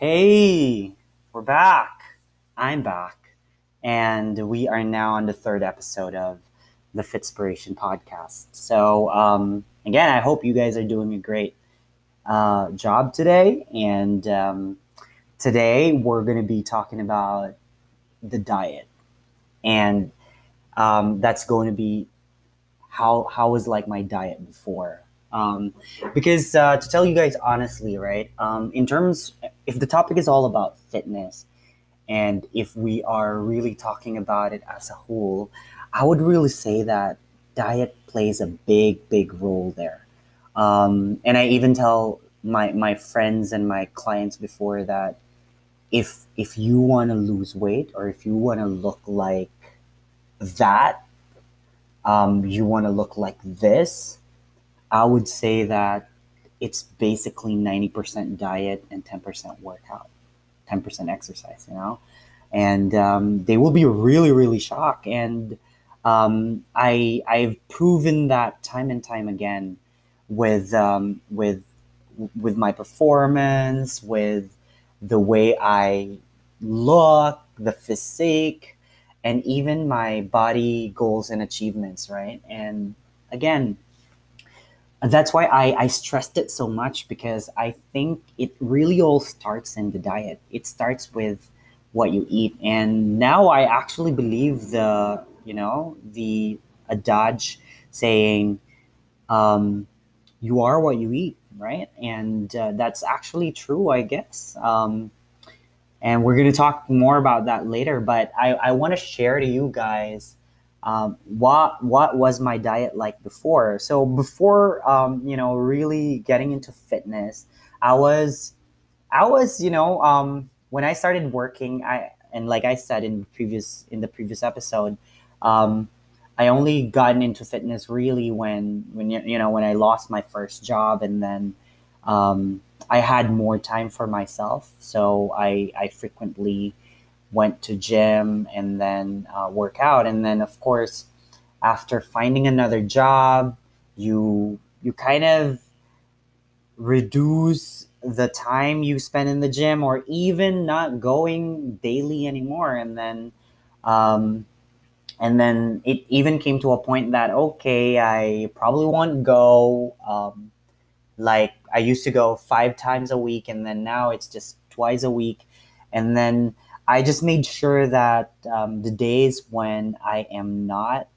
Hey, we're back. I'm back. And we are now on the third episode of the Fitspiration podcast. So, um, again, I hope you guys are doing a great uh, job today. And um, today we're going to be talking about the diet. And um, that's going to be how, how was like my diet before um, because uh, to tell you guys honestly, right, um, in terms, if the topic is all about fitness, and if we are really talking about it as a whole, I would really say that diet plays a big, big role there. Um, and I even tell my my friends and my clients before that if if you want to lose weight or if you want to look like that, um, you want to look like this I would say that it's basically 90% diet and 10% workout, 10% exercise, you know? And um, they will be really, really shocked. And um, I, I've proven that time and time again with, um, with, with my performance, with the way I look, the physique, and even my body goals and achievements, right? And again, that's why I, I stressed it so much because I think it really all starts in the diet. It starts with what you eat. And now I actually believe the, you know, the adage saying, um, you are what you eat, right? And uh, that's actually true, I guess. Um, and we're going to talk more about that later. But I, I want to share to you guys um, what what was my diet like before? So before um, you know really getting into fitness i was i was you know um, when i started working i and like i said in previous in the previous episode um, i only gotten into fitness really when when you know when i lost my first job and then um, i had more time for myself. So i i frequently went to gym and then uh, work out. And then of course after finding another job you you kind of reduce the time you spend in the gym or even not going daily anymore. And then um, and then it even came to a point that okay i probably won't go um, like i used to go five times a week and then now it's just twice a week. And then I just made sure that um, the days when I am not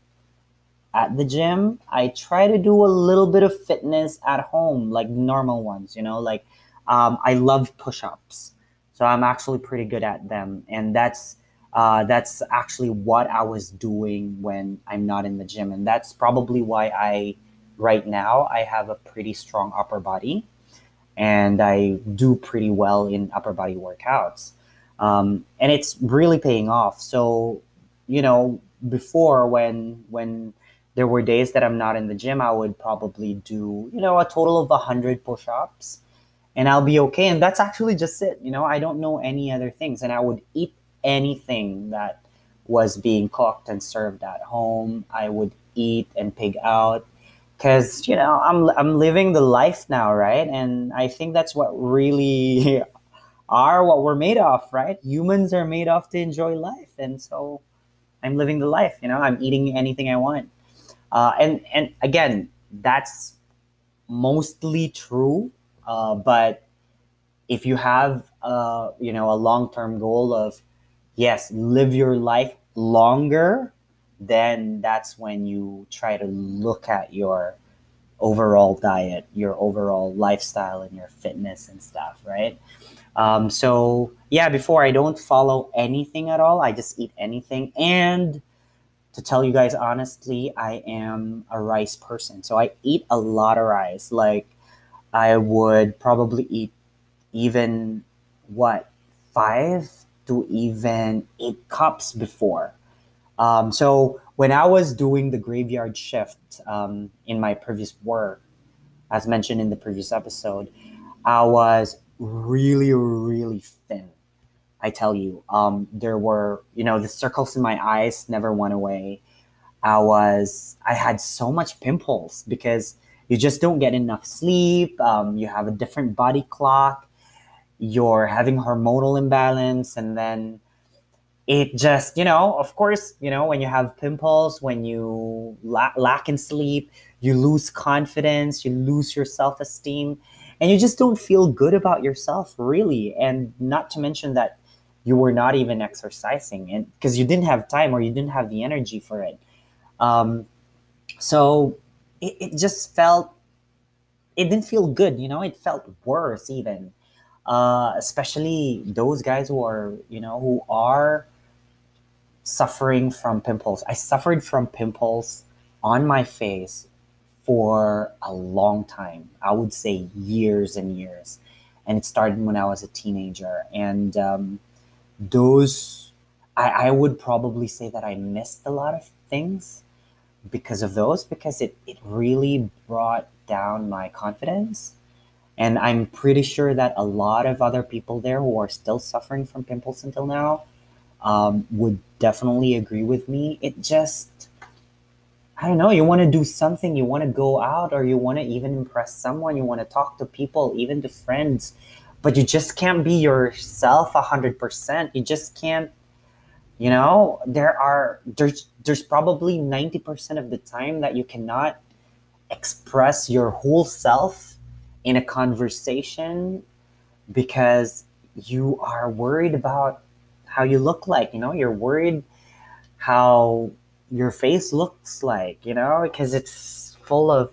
at the gym, I try to do a little bit of fitness at home, like normal ones, you know, like um, I love push ups. So I'm actually pretty good at them. And that's, uh, that's actually what I was doing when I'm not in the gym. And that's probably why I, right now, I have a pretty strong upper body and I do pretty well in upper body workouts um, and it's really paying off. So, you know, before when when there were days that I'm not in the gym, I would probably do you know a total of hundred push-ups, and I'll be okay. And that's actually just it. You know, I don't know any other things, and I would eat anything that was being cooked and served at home. I would eat and pig out because you know I'm I'm living the life now, right? And I think that's what really are what we're made of, right? Humans are made of to enjoy life, and so I'm living the life. You know, I'm eating anything I want, uh, and and again, that's mostly true. Uh, but if you have, uh, you know, a long-term goal of yes, live your life longer, then that's when you try to look at your overall diet, your overall lifestyle, and your fitness and stuff, right? Um, so yeah, before I don't follow anything at all. I just eat anything. And to tell you guys honestly, I am a rice person. So I eat a lot of rice. Like I would probably eat even what five to even eight cups before. Um, so when I was doing the graveyard shift um, in my previous work, as mentioned in the previous episode, I was really, really thin. I tell you, um, there were, you know, the circles in my eyes never went away. I was, I had so much pimples because you just don't get enough sleep. Um, you have a different body clock. you're having hormonal imbalance and then it just you know of course you know when you have pimples when you la- lack in sleep you lose confidence you lose your self-esteem and you just don't feel good about yourself really. And not to mention that you were not even exercising and because you didn't have time or you didn't have the energy for it. Um, so it, it just felt it didn't feel good you know? It felt worse even. Uh, especially those guys who are you know who are suffering from pimples. I suffered from pimples on my face for a long time. I would say years and years. And it started when i was a teenager. And um, those I, I would probably say that i missed a lot of things because of those because it, it really brought down my confidence. And I'm pretty sure that a lot of other people there who are still suffering from pimples until now um, would definitely agree with me. It just, I don't know, you want to do something, you want to go out, or you want to even impress someone, you want to talk to people, even to friends, but you just can't be yourself 100%. You just can't, you know, there are, there's, there's probably 90% of the time that you cannot express your whole self in a conversation because you are worried about how you look like you know you're worried how your face looks like you know because it's full of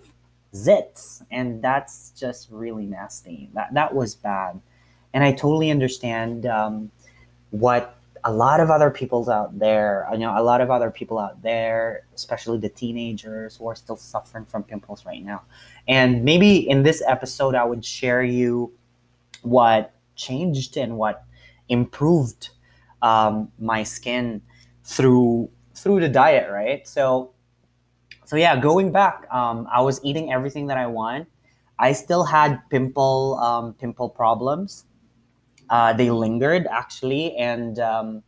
zits and that's just really nasty that that was bad and i totally understand um, what a lot of other people out there, you know, a lot of other people out there, especially the teenagers who are still suffering from pimples right now. And maybe in this episode, I would share you what changed and what improved um, my skin through through the diet, right? So, so yeah, going back, um, I was eating everything that I want. I still had pimple um, pimple problems uh, they lingered actually, and um,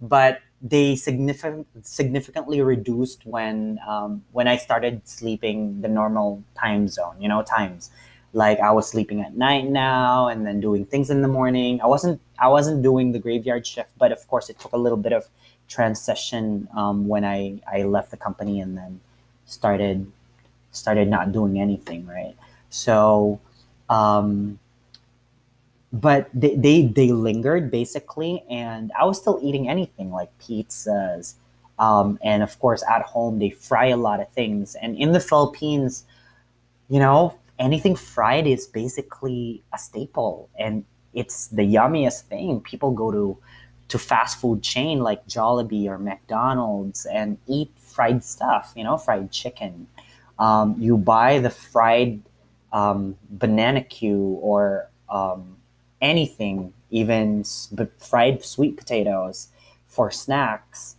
but they significant, significantly reduced when um, when I started sleeping the normal time zone. You know, times like I was sleeping at night now, and then doing things in the morning. I wasn't I wasn't doing the graveyard shift, but of course it took a little bit of transition um, when I I left the company and then started started not doing anything right. So um, but they, they they lingered basically and i was still eating anything like pizzas um, and of course at home they fry a lot of things and in the philippines you know anything fried is basically a staple and it's the yummiest thing people go to to fast food chain like jollibee or mcdonald's and eat fried stuff you know fried chicken um, you buy the fried um, banana q or um, anything, even fried sweet potatoes for snacks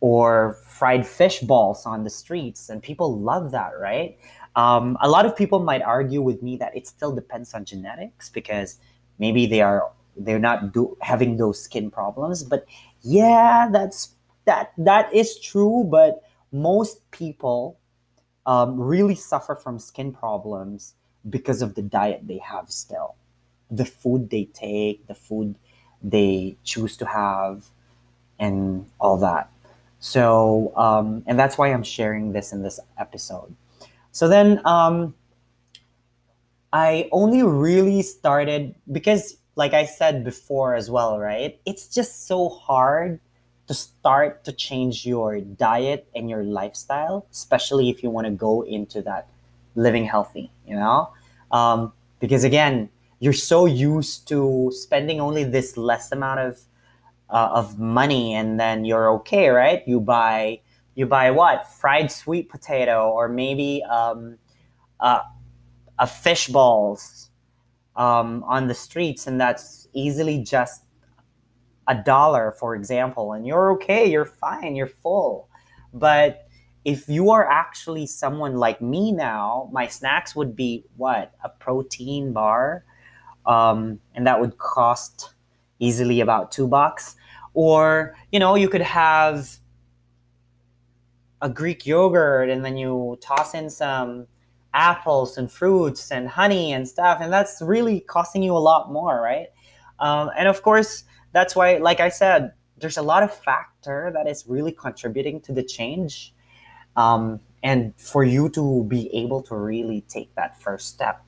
or fried fish balls on the streets. And people love that, right? Um, a lot of people might argue with me that it still depends on genetics because maybe they are they're not do, having those skin problems but yeah that's that that is true but most people um, really suffer from skin problems because of the diet they have still the food they take, the food they choose to have, and all that. So, um, and that's why I'm sharing this in this episode. So then, um, I only really started because, like I said before as well, right? It's just so hard to start to change your diet and your lifestyle, especially if you want to go into that living healthy, you know? Um, because again, you're so used to spending only this less amount of uh, of money and then you're okay right you buy you buy what fried sweet potato or maybe um, uh, a fish balls um, on the streets and that's easily just a dollar for example and you're okay you're fine you're full but if you are actually someone like me now my snacks would be what a protein bar um, and that would cost easily about two bucks. Or you know, you could have a Greek yogurt, and then you toss in some apples and fruits and honey and stuff, and that's really costing you a lot more, right? um, and of course that's why like i said there's a lot of factor that is really contributing to the change um, and for you to be able to really take that first step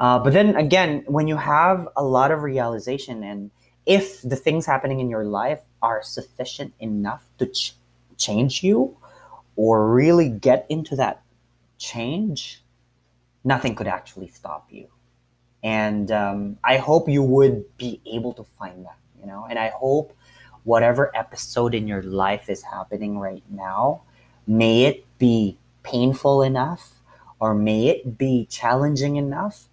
uh, but then again when you have a lot of realization and if the things happening in your life are sufficient enough to ch- change you or really get into that change nothing could actually stop you. And um, i hope you would be able to find that you know? And i hope whatever episode in your life is happening right now may it be painful enough or may it be challenging enough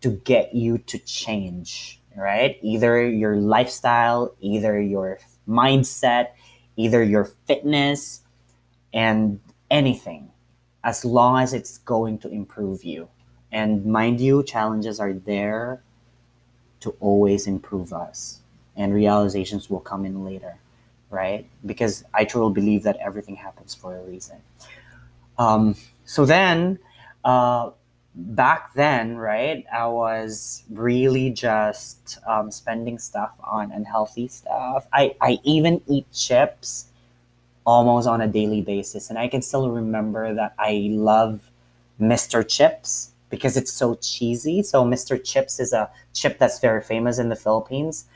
to get you to change right? Either your lifestyle either your mindset either your fitness and anything as long as it's going to improve you and mind you, challenges are there to always improve us, and realizations will come in later, right? Because I truly believe that everything happens for a reason. Um, so then, uh, back then, right, I was really just um, spending stuff on unhealthy stuff. I, I even eat chips almost on a daily basis. And I can still remember that I love Mr. Chips because it's so cheesy. So Mr. Chips is a chip that's very famous in the Philippines.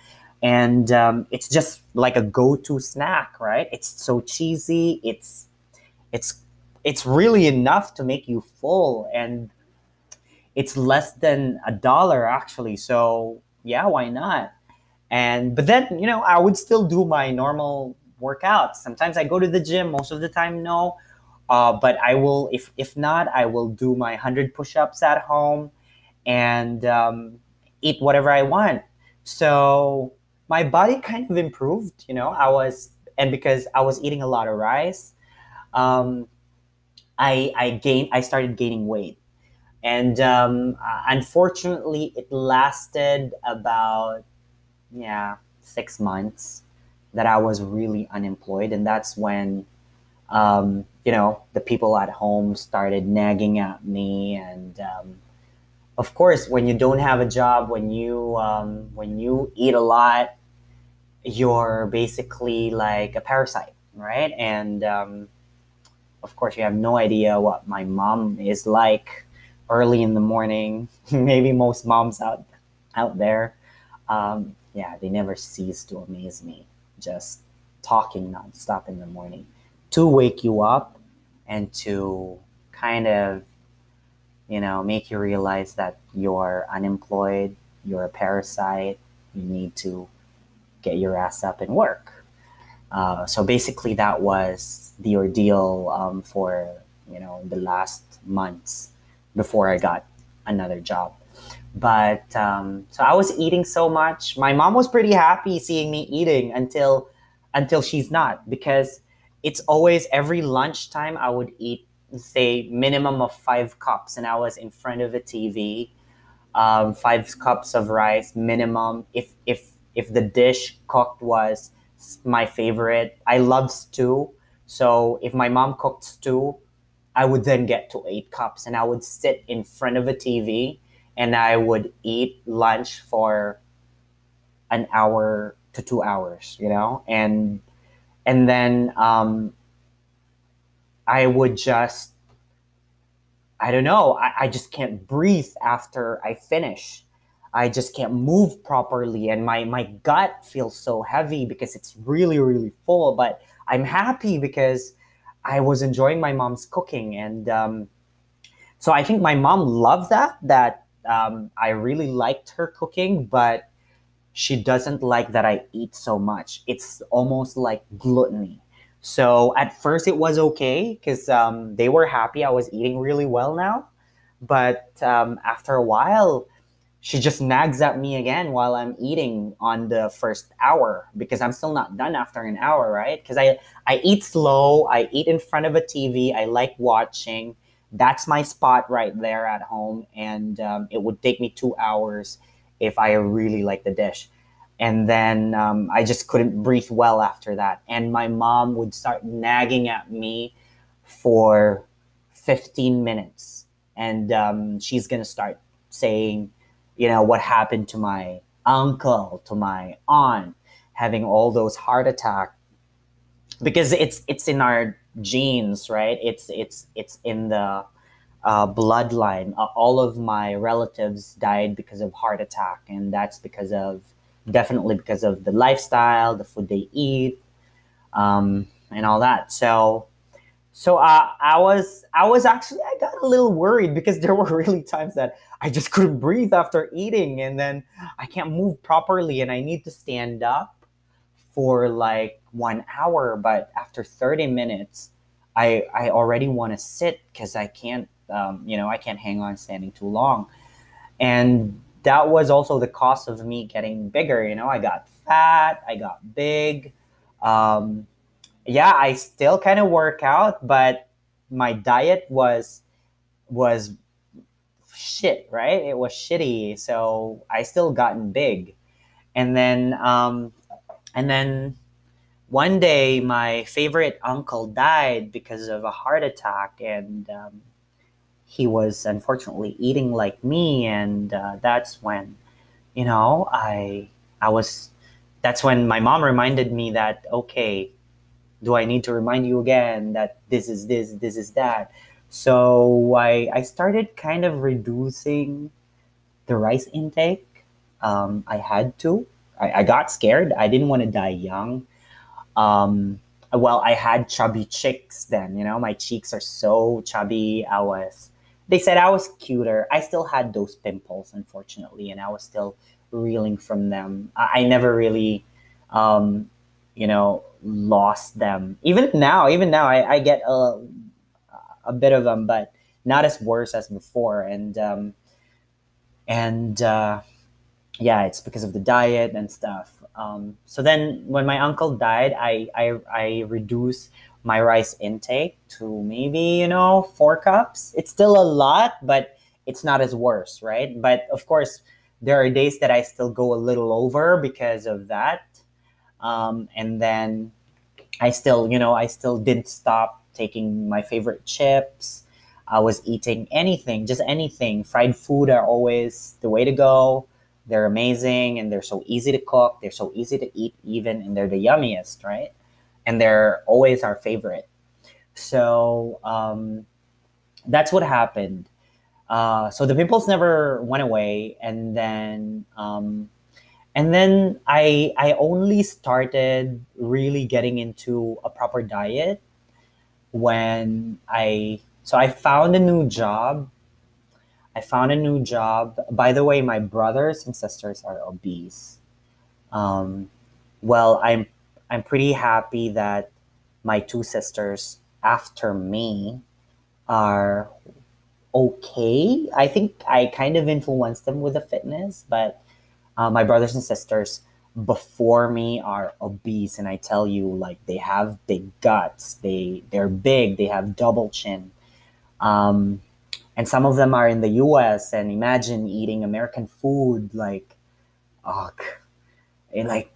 And um, it's just like a go-to snack, right? It's so cheesy. It's it's it's really enough to make you full, and it's less than a dollar actually. So yeah, why not? And but then you know I would still do my normal workouts. Sometimes I go to the gym. Most of the time, no. Uh, but I will, if if not, I will do my hundred push-ups at home, and um, eat whatever I want. So my body kind of improved. You know, I was, and because I was eating a lot of rice, um, I I gained, I started gaining weight, and um, unfortunately, it lasted about yeah six months that I was really unemployed, and that's when um, you know, the people at home started nagging at me, and um, of course, when you don't have a job, when you um, when you eat a lot, you're basically like a parasite, right? And um, of course, you have no idea what my mom is like early in the morning. Maybe most moms out out there, um, yeah, they never cease to amaze me. Just talking nonstop in the morning to wake you up and to kind of you know make you realize that you're unemployed you're a parasite you need to get your ass up and work. Uh, so basically that was the ordeal um, for you know the last months before i got another job but um, so i was eating so much. My mom was pretty happy seeing me eating until until she's not because it's always every lunchtime I would eat say minimum of five cups and I was in front of a TV um, five cups of rice minimum. If if if the dish cooked was my favorite I love stew. So if my mom cooked stew I would then get to eight cups and I would sit in front of a TV and I would eat lunch for an hour to two hours you know and and then um, I would just, I don't know, I, I just can't breathe after I finish. I just can't move properly, and my my gut feels so heavy because it's really really full. But I'm happy because I was enjoying my mom's cooking, and um, so I think my mom loved that. That um, I really liked her cooking, but she doesn't like that I eat so much. It's almost like gluttony. So at first it was okay because um, they were happy I was eating really well now. But um, after a while, she just nags at me again while I'm eating on the first hour because I'm still not done after an hour, right? Because I, I eat slow, I eat in front of a TV, I like watching. That's my spot right there at home. And um, it would take me two hours if I really like the dish. And then um, I just couldn't breathe well after that. And my mom would start nagging at me for 15 minutes. And um, she's going to start saying, you know, what happened to my uncle to my aunt having all those heart attack because it's it's in our genes right? It's it's it's in the uh, bloodline. Uh, all of my relatives died because of heart attack and that's because of definitely because of the lifestyle the food they eat um, and all that. So so uh, I was I was actually I got a little worried because there were really times that I just couldn't breathe after eating and then I can't move properly and I need to stand up for like one hour but after 30 minutes I I already want to sit because I can't um, you know I can't hang on standing too long. And that was also the cost of me getting bigger you know? I got fat I got big um, yeah, I still kind of work out, but my diet was was shit, right? It was shitty, so I still gotten big, and then um, and then one day my favorite uncle died because of a heart attack, and um, he was unfortunately eating like me, and uh, that's when you know I I was that's when my mom reminded me that okay do I need to remind you again that this is this, this is that? So I, I started kind of reducing the rice intake. Um, I had to. I, I got scared. I didn't want to die young. Um, well, I had chubby cheeks then. You know, my cheeks are so chubby. I was. They said I was cuter. I still had those pimples, unfortunately, and I was still reeling from them. I, I never really um, you know lost them even now even now i, I get a, a bit of them but not as worse as before and um, and uh, yeah it's because of the diet and stuff um, so then when my uncle died i i, I reduced my rice intake to maybe you know four cups it's still a lot but it's not as worse right but of course there are days that i still go a little over because of that um, and then I still, you know, I still didn't stop taking my favorite chips. I was eating anything, just anything. Fried food are always the way to go. They're amazing and they're so easy to cook. They're so easy to eat, even, and they're the yummiest, right? And they're always our favorite. So um, that's what happened. Uh, so the pimples never went away, and then um, and then I I only started really getting into a proper diet when I so I found a new job. I found a new job. By the way, my brothers and sisters are obese. Um, well, I'm I'm pretty happy that my two sisters after me are okay. I think I kind of influenced them with the fitness, but uh, my brothers and sisters before me are obese and i tell you like they have big guts they they're big they have double chin um, and some of them are in the us and imagine eating american food like ugh, and like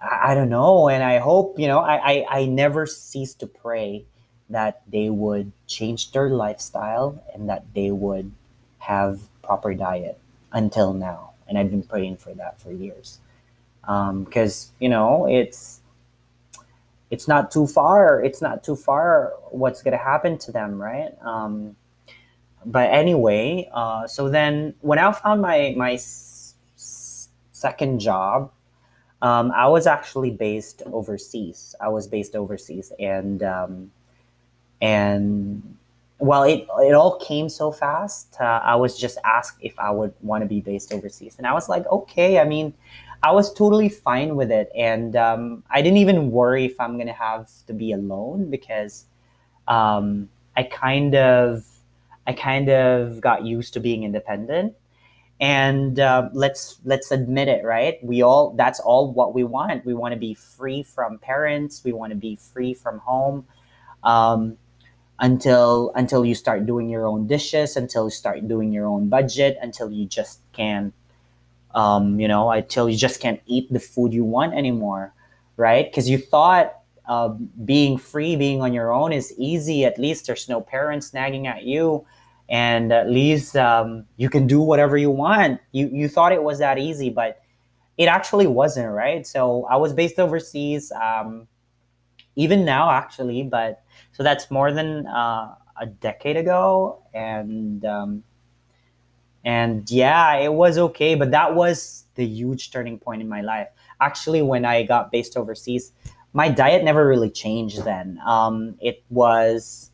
I, I don't know and i hope you know I, I i never cease to pray that they would change their lifestyle and that they would have proper diet until now and I've been praying for that for years. Because um, you know it's it's not too far. It's not too far. What's gonna happen to them, right? Um, but anyway, uh, so then when I found my my s- second job, um, I was actually based overseas. I was based overseas, and um, and well, it it all came so fast. Uh, I was just asked if I would want to be based overseas, and I was like, okay. I mean, I was totally fine with it, and um, I didn't even worry if I'm gonna have to be alone because um, I kind of I kind of got used to being independent. And uh, let's let's admit it, right? We all that's all what we want. We want to be free from parents. We want to be free from home. Um, until until you start doing your own dishes, until you start doing your own budget, until you just can't, um, you know, until you just can't eat the food you want anymore, right? Because you thought uh, being free, being on your own is easy. At least there's no parents nagging at you, and at least um, you can do whatever you want. You you thought it was that easy, but it actually wasn't right. So I was based overseas, um, even now actually, but so that's more than uh, a decade ago, and um, and yeah, it was okay, but that was the huge turning point in my life. Actually, when I got based overseas, my diet never really changed. Then um, it was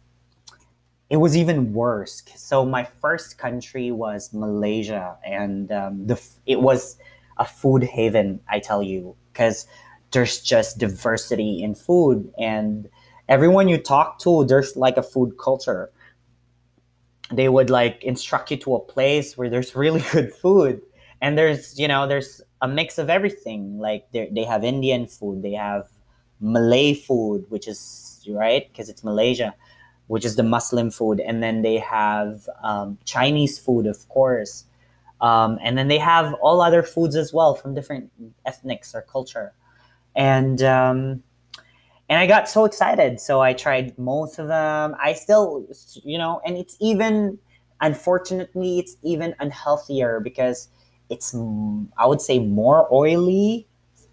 it was even worse. So my first country was Malaysia, and um, the it was a food haven. I tell you, because there's just diversity in food, and everyone you talk to, there's like a food culture. They would like instruct you to a place where there's really good food, and there's you know there's a mix of everything. Like they they have Indian food, they have Malay food, which is right because it's Malaysia which is the Muslim food, and then they have um, Chinese food, of course, um, and then they have all other foods as well from different ethnics or culture, and um, and I got so excited, so I tried most of them. I still, you know, and it's even unfortunately it's even unhealthier because it's I would say more oily,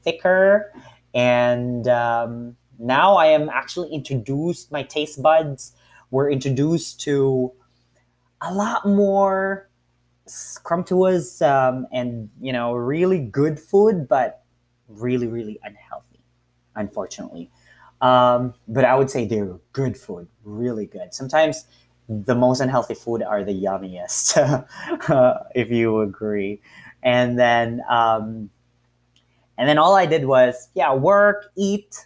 thicker, and um, now I am actually introduced my taste buds we're introduced to a lot more scrumptious um, and you know really good food, but really really unhealthy, unfortunately. Um, but I would say they're good food, really good. Sometimes the most unhealthy food are the yummiest, uh, if you agree. And then, um, and then all I did was yeah, work, eat,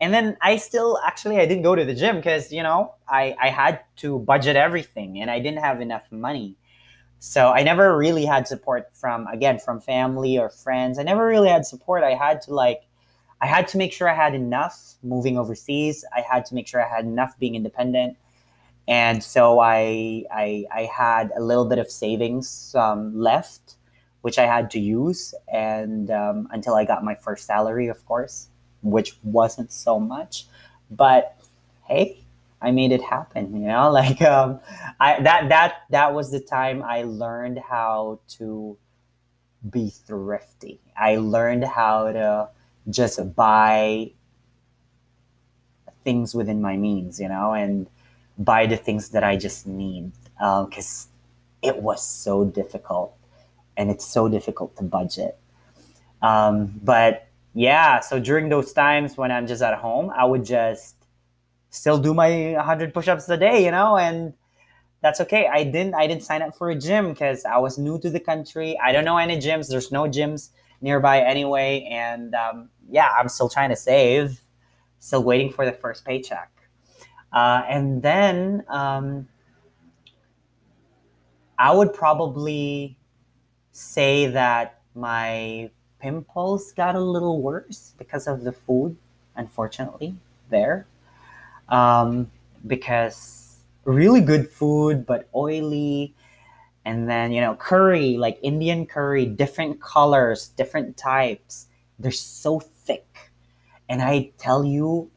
and then I still actually I didn't go to the gym because you know I I had to budget everything and I didn't have enough money. So I never really had support from again from family or friends. I never really had support. I had to like I had to make sure I had enough moving overseas. I had to make sure I had enough being independent. And so I I, I had a little bit of savings um, left, which I had to use, and um, until I got my first salary, of course which wasn't so much, but hey, I made it happen. You know, like um, I that that that was the time I learned how to be thrifty. I learned how to just buy things within my means, you know, and buy the things that I just need because um, it was so difficult and it's so difficult to budget. Um, but yeah, so during those times when I'm just at home, I would just still do my 100 push-ups a day, you know, and that's okay. I didn't I didn't sign up for a gym because I was new to the country. I don't know any gyms. There's no gyms nearby anyway, and um, yeah, I'm still trying to save, still waiting for the first paycheck, uh, and then um, I would probably say that my pimples got a little worse because of the food, unfortunately, there. Um, because really good food, but oily. And then, you know, curry, like Indian curry, different colors, different types. They're so thick. And I tell you,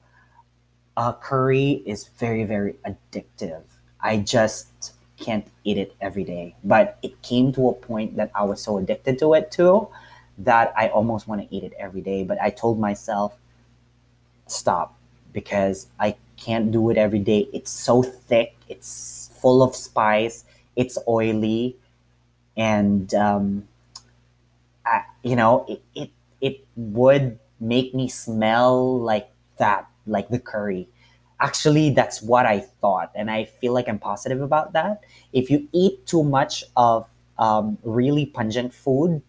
uh, curry is very, very addictive. I just can't eat it every day. But it came to a point that I was so addicted to it too that I almost want to eat it every day. But I told myself, stop, because I can't do it every day. It's so thick, it's full of spice, it's oily, and um, I, you know, it, it it would make me smell like that, like the curry. Actually, that's what I thought, and I feel like I'm positive about that. If you eat too much of um, really pungent food,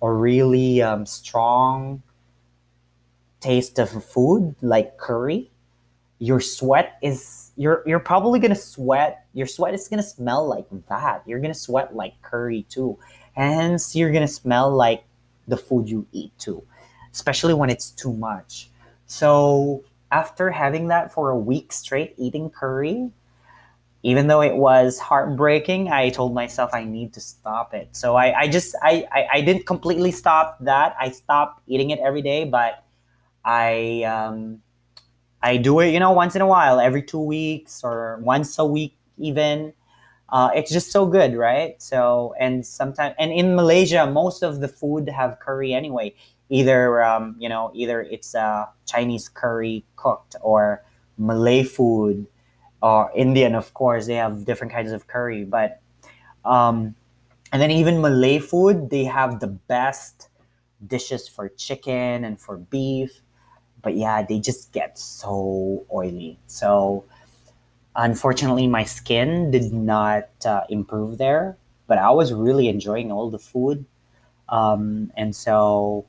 or really um, strong taste of food like curry, your sweat is you're you're probably gonna sweat. Your sweat is gonna smell like that. You're gonna sweat like curry too. Hence, you're gonna smell like the food you eat too, especially when it's too much. So after having that for a week straight eating curry, even though it was heartbreaking, I told myself I need to stop it. So I, I just I, I, I didn't completely stop that. I stopped eating it every day, but I um, I do it, you know, once in a while, every two weeks or once a week even. Uh, it's just so good, right? So and sometimes and in Malaysia, most of the food have curry anyway. either um, you know either it's a Chinese curry cooked or Malay food or Indian, of course. They have different kinds of curry, but um, and then even Malay food, they have the best dishes for chicken and for beef. But yeah, they just get so oily. So unfortunately, my skin did not uh, improve there. But I was really enjoying all the food, um, and so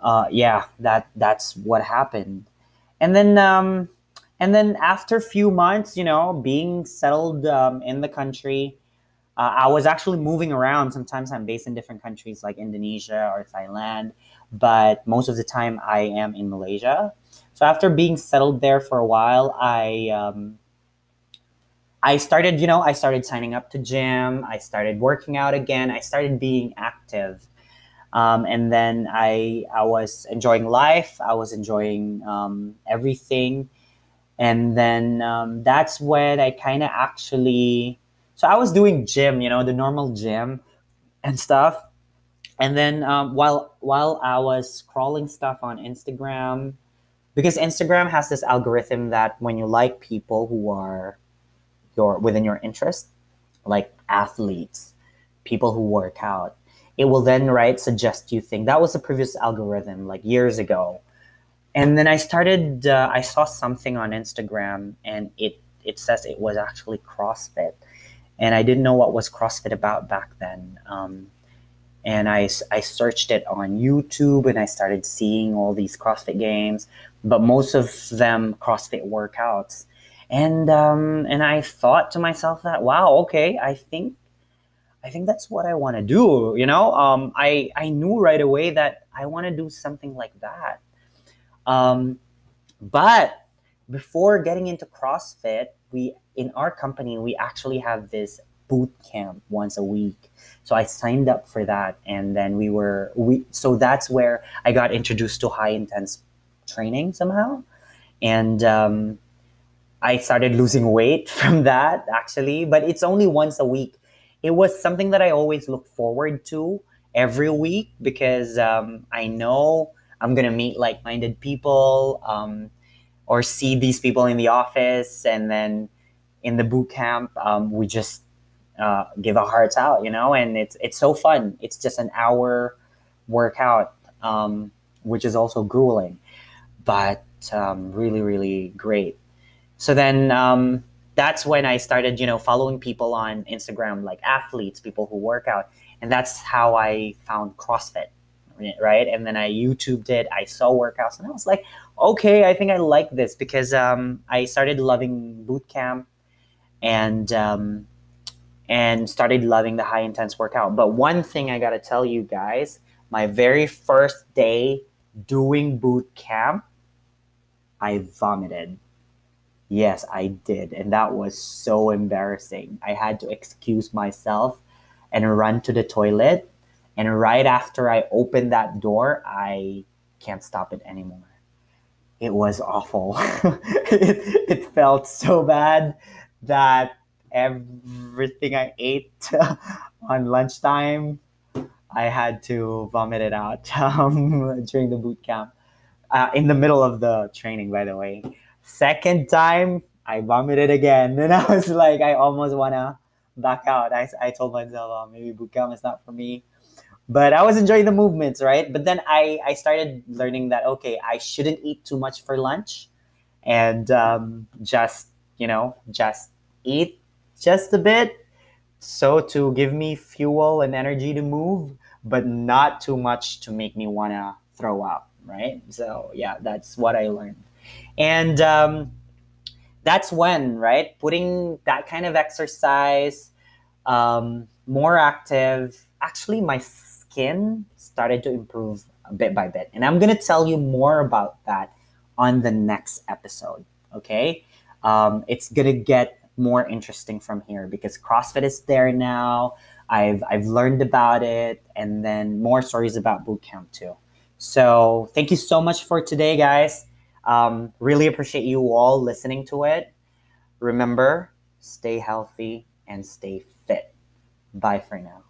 uh, yeah, that that's what happened. And then um, and then after a few months, you know, being settled um, in the country, uh, I was actually moving around. Sometimes I'm based in different countries like Indonesia or Thailand, but most of the time I am in Malaysia. So after being settled there for a while, I um, I started, you know, I started signing up to gym. I started working out again. I started being active. Um, and then I, I was enjoying life. I was enjoying um, everything. And then um, that's when I kind of actually, so I was doing gym, you know, the normal gym and stuff. And then um, while while I was scrolling stuff on Instagram, because Instagram has this algorithm that when you like people who are your within your interest, like athletes, people who work out, it will then right suggest you things. That was the previous algorithm like years ago, and then I started. Uh, I saw something on Instagram, and it it says it was actually CrossFit, and I didn't know what was CrossFit about back then. Um, and I, I searched it on YouTube and I started seeing all these CrossFit games, but most of them CrossFit workouts. And um, and I thought to myself that wow, okay, I think I think that's what I want to do. You know, um, I I knew right away that I want to do something like that. Um, but before getting into CrossFit, we in our company we actually have this boot camp once a week. So I signed up for that, and then we were we. So that's where I got introduced to high intense training somehow, and um, I started losing weight from that actually. But it's only once a week it was something that I always look forward to every week because um, I know I'm gonna meet like-minded people um, or see these people in the office, and then in the boot camp um, we just uh, give our hearts out, you know, and it's it's so fun. It's just an hour workout, um, which is also grueling, but um, really really great. So then um, that's when I started, you know, following people on Instagram, like athletes, people who work out. And that's how I found CrossFit, right? And then I YouTubed it. I saw workouts and I was like, okay, I think I like this because um, I started loving boot camp and, um, and started loving the high intense workout. But one thing I got to tell you guys, my very first day doing boot camp, I vomited Yes, I did. And that was so embarrassing. I had to excuse myself and run to the toilet. And right after I opened that door, I can't stop it anymore. It was awful. it, it felt so bad that everything I ate on lunchtime, I had to vomit it out um, during the boot camp. Uh, in the middle of the training, by the way. Second time, I vomited again. And I was like, I almost want to back out. I, I told myself, oh, maybe bootcamp is not for me. But I was enjoying the movements, right? But then I, I started learning that, okay, I shouldn't eat too much for lunch and um, just, you know, just eat just a bit. So to give me fuel and energy to move, but not too much to make me want to throw up, right? So yeah, that's what I learned. And um, that's when, right? Putting that kind of exercise, um, more active, actually, my skin started to improve bit by bit. And I'm going to tell you more about that on the next episode. Okay. Um, it's going to get more interesting from here because CrossFit is there now. I've, I've learned about it and then more stories about bootcamp too. So thank you so much for today, guys. Um, really appreciate you all listening to it. Remember, stay healthy and stay fit. Bye for now.